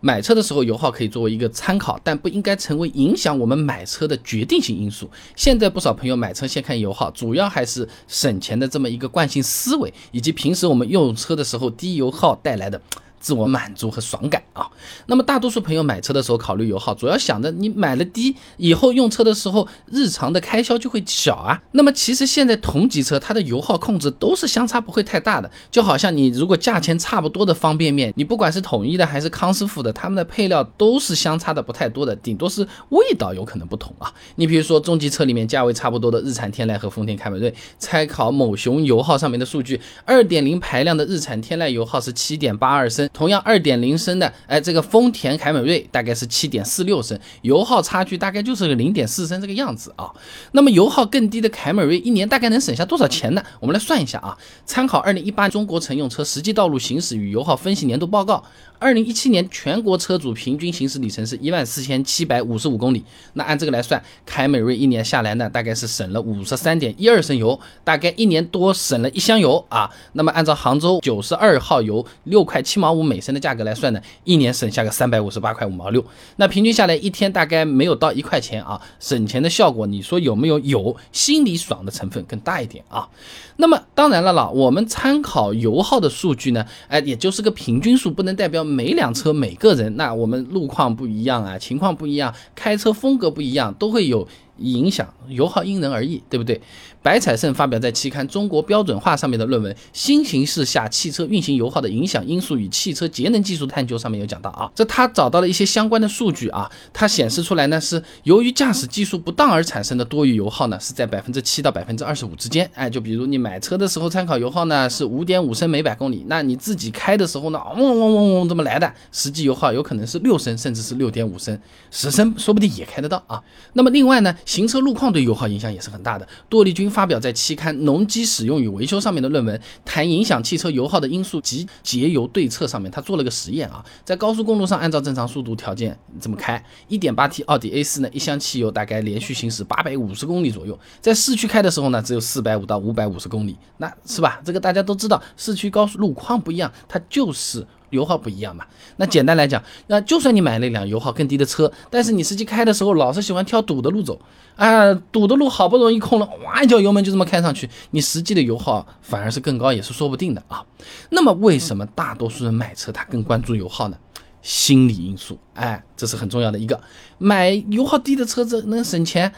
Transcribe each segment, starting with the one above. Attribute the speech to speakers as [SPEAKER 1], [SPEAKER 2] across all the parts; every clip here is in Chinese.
[SPEAKER 1] 买车的时候油耗可以作为一个参考，但不应该成为影响我们买车的决定性因素。现在不少朋友买车先看油耗，主要还是省钱的这么一个惯性思维，以及平时我们用车的时候低油耗带来的。自我满足和爽感啊，那么大多数朋友买车的时候考虑油耗，主要想着你买了低，以后用车的时候日常的开销就会小啊。那么其实现在同级车它的油耗控制都是相差不会太大的，就好像你如果价钱差不多的方便面，你不管是统一的还是康师傅的，他们的配料都是相差的不太多的，顶多是味道有可能不同啊。你比如说中级车里面价位差不多的日产天籁和丰田凯美瑞，参考某熊油耗上面的数据，二点零排量的日产天籁油耗是七点八二升。同样二点零升的，哎，这个丰田凯美瑞大概是七点四六升，油耗差距大概就是个零点四升这个样子啊。那么油耗更低的凯美瑞一年大概能省下多少钱呢？我们来算一下啊，参考二零一八中国乘用车实际道路行驶与油耗分析年度报告。二零一七年全国车主平均行驶里程是一万四千七百五十五公里，那按这个来算，凯美瑞一年下来呢，大概是省了五十三点一二升油，大概一年多省了一箱油啊。那么按照杭州九十二号油六块七毛五五每升的价格来算呢，一年省下个三百五十八块五毛六，那平均下来一天大概没有到一块钱啊，省钱的效果你说有没有？有，心里爽的成分更大一点啊。那么当然了啦，我们参考油耗的数据呢，哎，也就是个平均数，不能代表。每辆车每个人，那我们路况不一样啊，情况不一样，开车风格不一样，都会有。影响油耗因人而异，对不对？白彩胜发表在期刊《中国标准化》上面的论文《新形势下汽车运行油耗的影响因素与汽车节能技术探究》上面有讲到啊，这他找到了一些相关的数据啊，它显示出来呢是由于驾驶技术不当而产生的多余油耗呢是在百分之七到百分之二十五之间。哎，就比如你买车的时候参考油耗呢是五点五升每百公里，那你自己开的时候呢嗡嗡嗡嗡这么来的，实际油耗有可能是六升甚至是六点五升，十升说不定也开得到啊。那么另外呢？行车路况对油耗影响也是很大的。舵力军发表在期刊《农机使用与维修》上面的论文，谈影响汽车油耗的因素及节油对策上面，他做了个实验啊，在高速公路上按照正常速度条件这么开，1.8T 奥迪 A 四呢，一箱汽油大概连续行驶850公里左右，在市区开的时候呢，只有450到550公里，那是吧？这个大家都知道，市区高速路况不一样，它就是。油耗不一样嘛？那简单来讲，那就算你买了一辆油耗更低的车，但是你实际开的时候老是喜欢挑堵的路走，啊，堵的路好不容易空了，哇一脚油门就这么开上去，你实际的油耗反而是更高，也是说不定的啊。那么为什么大多数人买车他更关注油耗呢？心理因素，哎，这是很重要的一个。买油耗低的车子能省钱，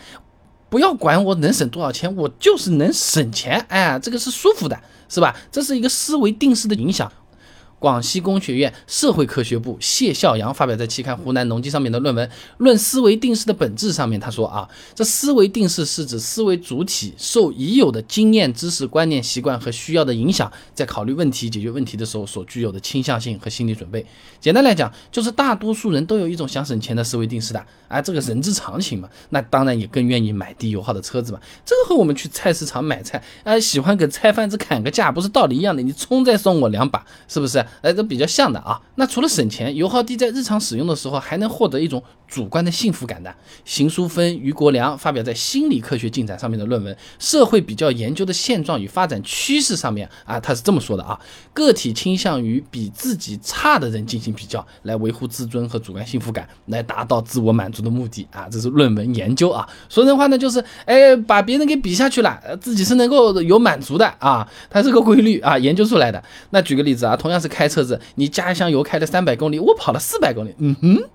[SPEAKER 1] 不要管我能省多少钱，我就是能省钱，哎，这个是舒服的，是吧？这是一个思维定势的影响。广西工学院社会科学部谢孝阳发表在期刊《湖南农机》上面的论文《论思维定势的本质》上面，他说啊，这思维定势是指思维主体受已有的经验、知识、观念、习惯和需要的影响，在考虑问题、解决问题的时候所具有的倾向性和心理准备。简单来讲，就是大多数人都有一种想省钱的思维定势的，啊，这个人之常情嘛。那当然也更愿意买低油耗的车子嘛。这个和我们去菜市场买菜，啊，喜欢给菜贩子砍个价，不是道理一样的？你葱再送我两把，是不是？哎，都比较像的啊。那除了省钱，油耗低，在日常使用的时候还能获得一种主观的幸福感的。邢淑芬、于国良发表在《心理科学进展》上面的论文《社会比较研究的现状与发展趋势》上面啊，他是这么说的啊：个体倾向于比自己差的人进行比较，来维护自尊和主观幸福感，来达到自我满足的目的啊。这是论文研究啊。说人话呢，就是哎，把别人给比下去了，自己是能够有满足的啊。它是个规律啊，研究出来的。那举个例子啊，同样是开开车子。你加一箱油开了三百公里，我跑了四百公里，嗯哼，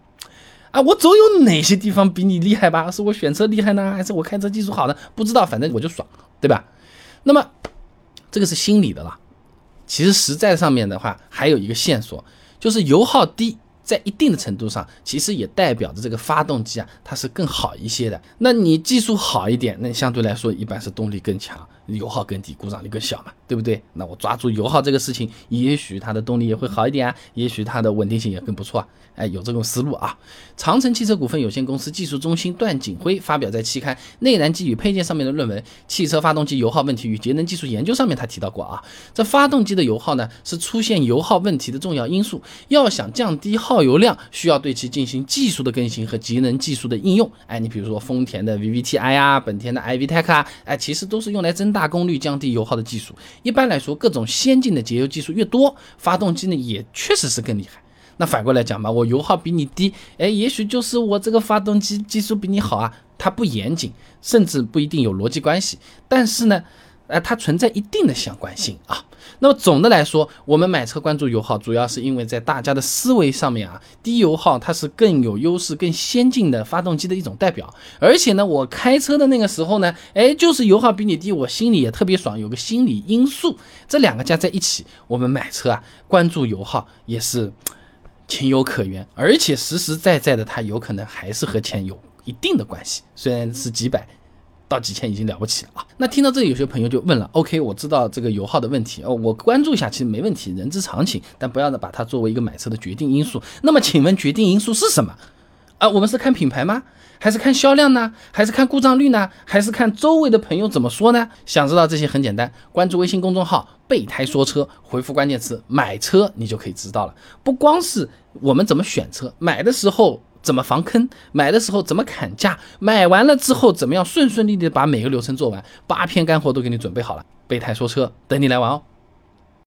[SPEAKER 1] 啊，我总有哪些地方比你厉害吧？是我选车厉害呢，还是我开车技术好呢？不知道，反正我就爽，对吧？那么这个是心理的了。其实实在上面的话，还有一个线索，就是油耗低，在一定的程度上，其实也代表着这个发动机啊，它是更好一些的。那你技术好一点，那相对来说一般是动力更强。油耗更低，故障率更小嘛，对不对？那我抓住油耗这个事情，也许它的动力也会好一点啊，也许它的稳定性也更不错啊。哎，有这种思路啊。长城汽车股份有限公司技术中心段景辉发表在期刊《内燃机与配件》上面的论文《汽车发动机油耗问题与节能技术研究》上面，他提到过啊，这发动机的油耗呢是出现油耗问题的重要因素。要想降低耗油量，需要对其进行技术的更新和节能技术的应用。哎，你比如说丰田的 VVT-i 啊，本田的 iVTEC 啊，哎，其实都是用来增大功率、降低油耗的技术。一般来说，各种先进的节油技术越多，发动机呢也确实是更厉害。那反过来讲吧，我油耗比你低，哎，也许就是我这个发动机技术比你好啊，它不严谨，甚至不一定有逻辑关系。但是呢，哎，它存在一定的相关性啊。那么总的来说，我们买车关注油耗，主要是因为在大家的思维上面啊，低油耗它是更有优势、更先进的发动机的一种代表。而且呢，我开车的那个时候呢，哎，就是油耗比你低，我心里也特别爽，有个心理因素。这两个加在一起，我们买车啊，关注油耗也是情有可原，而且实实在在的，它有可能还是和钱有一定的关系，虽然是几百。到几千已经了不起了啊！那听到这里，有些朋友就问了：OK，我知道这个油耗的问题哦，我关注一下其实没问题，人之常情，但不要呢把它作为一个买车的决定因素。那么请问决定因素是什么啊？我们是看品牌吗？还是看销量呢？还是看故障率呢？还是看周围的朋友怎么说呢？想知道这些很简单，关注微信公众号“备胎说车”，回复关键词“买车”，你就可以知道了。不光是我们怎么选车，买的时候。怎么防坑？买的时候怎么砍价？买完了之后怎么样顺顺利利的把每个流程做完？八篇干货都给你准备好了，备胎说车等你来玩哦。